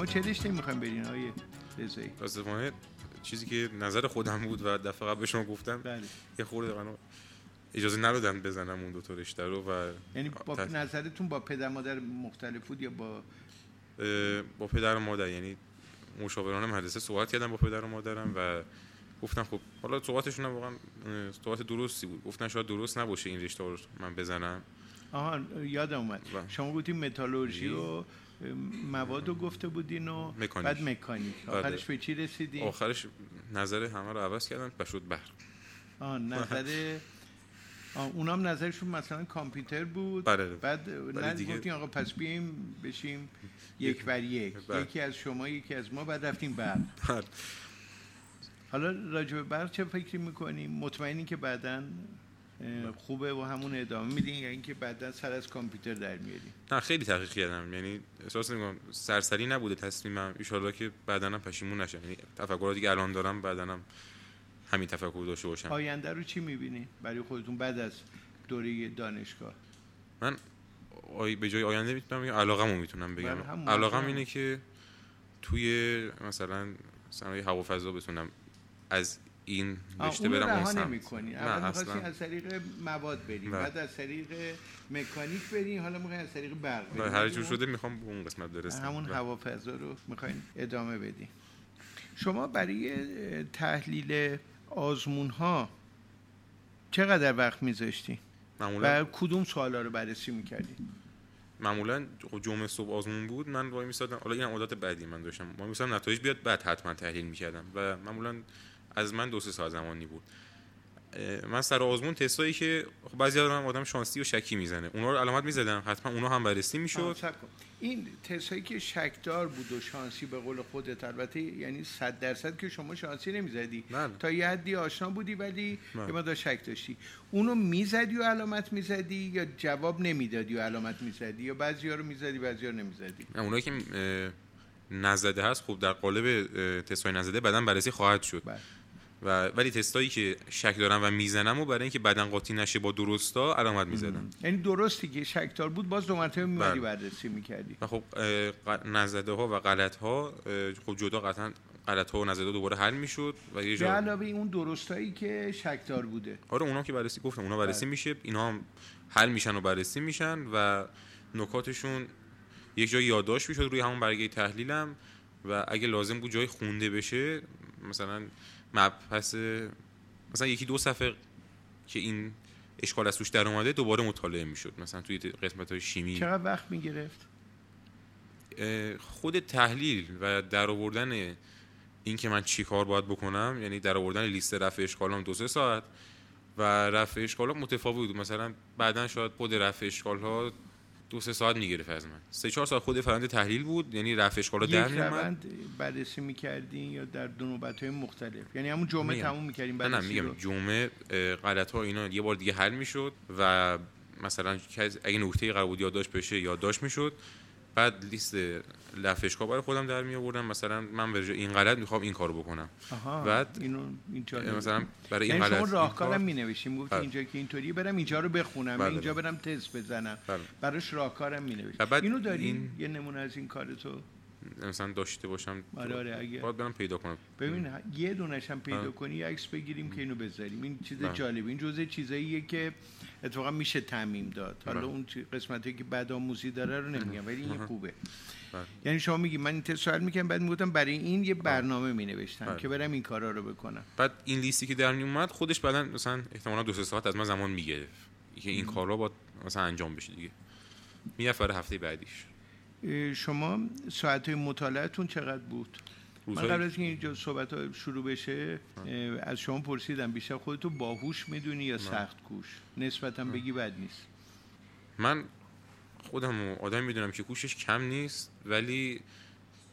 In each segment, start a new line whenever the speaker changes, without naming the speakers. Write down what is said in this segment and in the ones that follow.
شما چه رشته می‌خوایم برین آقای رضایی؟
متاسفانه چیزی که نظر خودم بود و دفعه قبل به شما گفتم
بله.
یه خورده قنو اجازه ندادن بزنم اون دو تا رشته رو و
یعنی با
ت-
نظرتون با پدر مادر مختلف بود یا با
با پدر و مادر یعنی مشاوران مدرسه صحبت کردم با پدر و مادرم و گفتم خب حالا صحبتشون هم واقعا صحبت درستی بود. گفتن شاید درست نباشه این رشته رو من بزنم.
آها یادم اومد. شما گفتین متالورژی و مواد رو گفته بودین و
مکانیک.
بعد مکانیک
بله.
آخرش به چی رسیدین
آخرش نظر همه رو عوض کردن و شد بر
آه نظر آه اونام نظرشون مثلا کامپیوتر بود
بله.
بعد گفتین آقا پس بیایم بشیم یک بر یک
بله.
یکی از شما یکی از ما بعد رفتیم بعد
بله.
حالا راجع به برق چه فکری می‌کنیم مطمئنی که بعدا خوبه و همون ادامه میدین یا اینکه بعدا سر از کامپیوتر در میاریم
نه خیلی تحقیق کردم. یعنی احساس نمی‌کنم سرسری نبوده تصمیمم. ان که بعدا هم پشیمون نشم. یعنی تفکراتی که الان دارم بعدا هم همین تفکر داشته باشم.
آینده رو چی می‌بینی برای خودتون بعد از دوره دانشگاه؟
من آی به جای آینده می‌تونم بگم علاقمو می‌تونم بگم. علاقم. اینه که توی مثلا صنایع هوا و فضا بتونم از این رشته
رو
برم اون سمت.
نمی‌کنی. اول می‌خواستی از طریق مواد بریم
بله.
بعد از طریق مکانیک بریم حالا می‌خواین از طریق برق بریم.
هر جور شده می‌خوام به اون قسمت برسم.
همون
بله.
هوافضا رو می‌خواین ادامه بدیم شما برای تحلیل آزمون ها چقدر وقت میذاشتی؟
معمولا
و کدوم سوالا رو بررسی می‌کردی؟
معمولا جمعه صبح آزمون بود. من وای میسادم حالا این عادت بعدی من داشتم. وای میسادم نتایج بیاد بعد حتما تحلیل می‌کردم. و معمولا از من دو سه ساعت زمانی بود من سر آزمون تستایی که خب بعضی هم آدم شانسی و شکی می‌زنه اونا رو علامت می‌زدم حتما اونا هم بررسی می‌شد.
این تستایی که شکدار بود و شانسی به قول خودت البته یعنی صد درصد که شما شانسی نمی‌زدی
بله.
تا یه حدی آشنا بودی ولی
بله.
یه مقدار شک داشتی اونو می‌زدی و علامت می‌زدی یا جواب نمی‌دادی و علامت می‌زدی یا بعضی ها رو می‌زدی بعضی ها نمی‌زدی
اونایی که نزده هست خب در قالب تستای نزده بعدا بررسی خواهد شد
بله.
و ولی تستایی که شک دارم و می‌زنم و برای اینکه بعدا قاطی نشه با درستا علامت می‌زدم
یعنی درستی که شکدار بود باز دو مرتبه میمدی
بله.
بررسی می‌کردی
و خب نزده ها و غلط ها خب جدا قطعا غلط ها و نزده دوباره حل می‌شد و یه
به
جا
علاوه اون درستایی که شکدار بوده
آره اونا که بررسی گفتم اونا بررسی
بله.
میشه اینا هم حل میشن و بررسی میشن و نکاتشون یک جای یادداشت می‌شد روی همون برگه تحلیلم و اگه لازم بود جای خونده بشه مثلا مبحث مثلا یکی دو صفحه که این اشکال از توش در اومده دوباره مطالعه می‌شد. مثلا توی قسمت های شیمی.
چقدر وقت می‌گرفت؟
خود تحلیل و در آوردن این که من چی کار باید بکنم یعنی در آوردن لیست رفع اشکالام دو سه ساعت و رفع اشکالات متفاوت بود. مثلا بعدا شاید خود رفع اشکال ها دو سه ساعت می‌گرفت از من. سه چهار ساعت خود فرآیند تحلیل بود یعنی رفع اشکالا در میومد
بررسی می‌کردین یا در دو نوبت های مختلف؟ یعنی همون جمعه
میگم.
تموم می‌کردین
نه نه
بررسی
میگم جمعه غلط ها اینا یه بار دیگه حل می‌شد و مثلا اگه نکته قرار بود یادداشت بشه یادداشت می‌شد. بعد لیست لفشکا برای خودم در می آوردم. مثلا من به این غلط می‌خوام این کارو بکنم.
آها
بعد
اینو اینجا
مثلا برای این
یعنی
غلط
شما
این
راهکارم
کار-
می نوشتیم گفت
بله.
اینجا که اینطوری برم اینجا رو بخونم
بله.
اینجا برم تست بزنم.
بله.
براش راهکارم می اینو داری؟
این-
یه نمونه از این کار تو؟
مثلا داشته باشم
آره آره اگه
باید برم پیدا کنم.
ببین یه دونش هم پیدا
بله.
کنی عکس بگیریم که اینو بذاریم. این چیز
بله.
جالب این جزء چیزاییه که اتفاقا میشه تعمیم داد حالا
بله.
اون قسمتی که بد آموزی داره رو نمیگم ولی این. خوبه
بله.
یعنی شما میگی من این تست سوال می‌کنم بعد می‌گفتم برای این یه برنامه می نوشتم
بله.
که برم این کارا رو بکنم
بعد این لیستی که در اومد خودش بعدا مثلا احتمالا دو سه ساعت از من زمان می‌گرفت که این کارا با مثلا انجام بشه دیگه می‌رفت برای هفته بعدیش
شما ساعت های مطالعتون چقدر بود؟ من قبل از اینکه اینجا صحبت ها شروع بشه از شما پرسیدم بیشتر خودتو باهوش می‌دونی یا سخت کوش؟ نسبتا بگی بد نیست.
من خودم و آدم می‌دونم که کوشش کم نیست ولی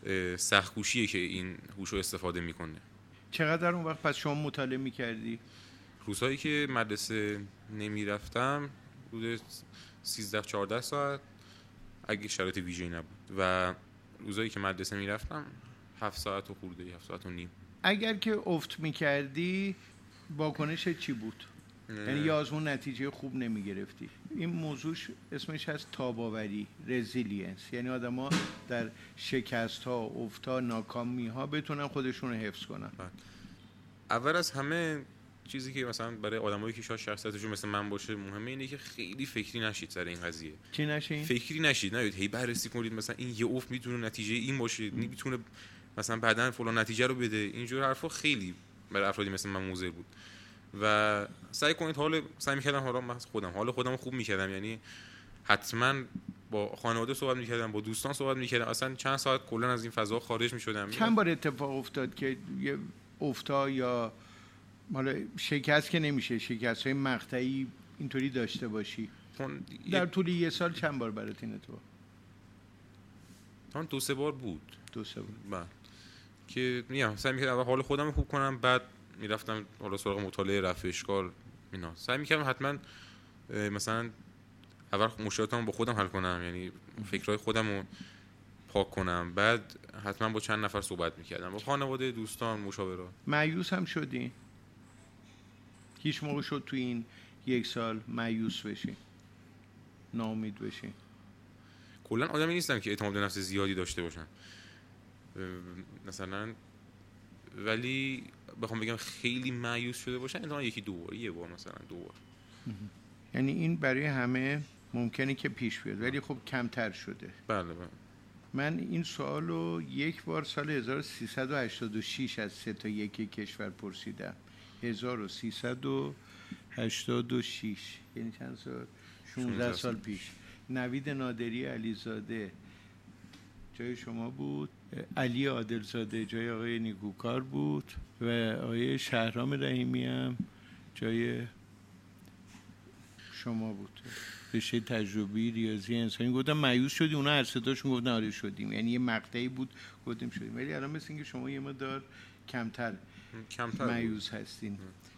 اه، سختکوشیه که این هوش رو استفاده می‌کنه.
چقدر اون وقت پس شما مطالعه می‌کردی؟
روزهایی که مدرسه نمی‌رفتم حدود 13 14 ساعت اگه شرایط ویژه‌ای نبود. و روزایی که مدرسه می‌رفتم 7 ساعت و خورده 7 ساعت و نیم.
اگر که افت می‌کردی واکنش چی بود؟ یعنی یا از اون نتیجه خوب نمی‌گرفتی. این موضوعش اسمش هست تاباوری resilience. یعنی آدما در شکست ها افت ها ناکامی ها بتونن خودشون رو حفظ کنن.
اول از همه چیزی که مثلا برای آدمایی که شاید شخصیتشون مثل من باشه مهمه اینه که خیلی فکری نشید سر این قضیه.
چی نشه این؟
فکری نشید. نه هی بررسی کنید. مثلا این یه افت می‌تونه نتیجه این باشه. می‌تونه مثلا بعدا فلان نتیجه رو بده. اینجور حرفا خیلی برای افرادی مثل من موزه بود. و سعی کنید حال سعی می‌کردم حالا من خودم حال خودم خوب می‌کردم. یعنی حتما با خانواده صحبت می‌کردم با دوستان صحبت می‌کردم. اصلا چند ساعت کلا از این فضا خارج می‌شدم.
چند بار اتفاق افتاد که یه افتا یا حالا شکست که نمیشه شکست های مقطعی اینطوری داشته باشی؟ در طول یه سال چند بار برات این اتفاق؟
دو سه بار بود.
دو سه بار
بعد که میگم سعی می‌کردم اول حال خودم رو خوب کنم بعد می‌رفتم حالا سراغ مطالعه رفع اشکال اینا. سعی می‌کردم حتما مثلا اول مشکلاتمو با خودم حل کنم یعنی فکرهای خودم رو پاک کنم. بعد حتما با چند نفر صحبت می‌کردم. با خانواده دوستان مشاورات
معیوس هم شدی؟ هیچ موقع شد تو این یک سال معیوس بشی؟ ناامید بشی؟
کلا آدمی نیستم که اعتماد به نفس زیادی داشته باشم. مثلا ولی بخوام بگم خیلی معیوس شده باشم احتمالاً یکی دو بار یه بار مثلا دو بار.
یعنی این برای همه ممکنه که پیش بیاد ولی خب کمتر شده.
بله بله.
من این سوال رو یک بار سال 1386 از سه تا یکی کشور پرسیدم. 1386 یعنی چند سال؟ 16
16
سال
سال.
پیش. نوید نادری علیزاده. جای شما بود. علی عادلزاده جای آقای نیکوکار بود و آقای شهرام رحیمی هم جای شما بود. رشته تجربی ریاضی انسانی گفتم مایوس شدی. اونا هر سه تاشون گفتن آره شدیم. یعنی یه مقطعی بود گفتیم شدیم. ولی الان مثل اینکه شما یه مقدار کمتر
کمتر.
مایوس هستین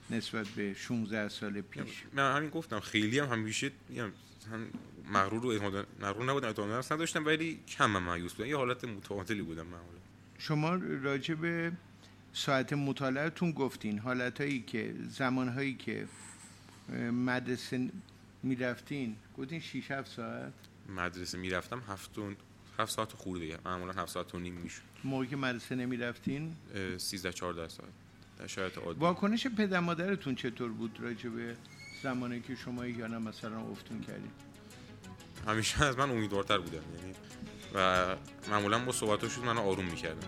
نسبت به 16 سال پیش.
من همین گفتم خیلی هم همیشه میگم هم مغرور و اعتماد مغرور نبودم اعتماد نداشتم ولی کم هم مایوس بودم. یه حالت متعادلی بودم معمولا.
شما راجع به ساعت مطالعتون گفتین. حالتهایی که زمانهایی که مدرسه می‌رفتین؟ گفتین 6 7 ساعت.
مدرسه می‌رفتم هفت و هفت ساعت خورده معمولا هفت ساعت و نیم می‌شد.
موقعی که مدرسه نمی‌رفتین؟
13 14 ساعت. در شرایط عادی.
واکنش پدر مادرتون چطور بود راجع به زمانی که شما یا نه مثلا افتون کردین؟
همیشه از من امیدوارتر بودن یعنی و معمولا با صحبتاشون منو آروم می‌کردن.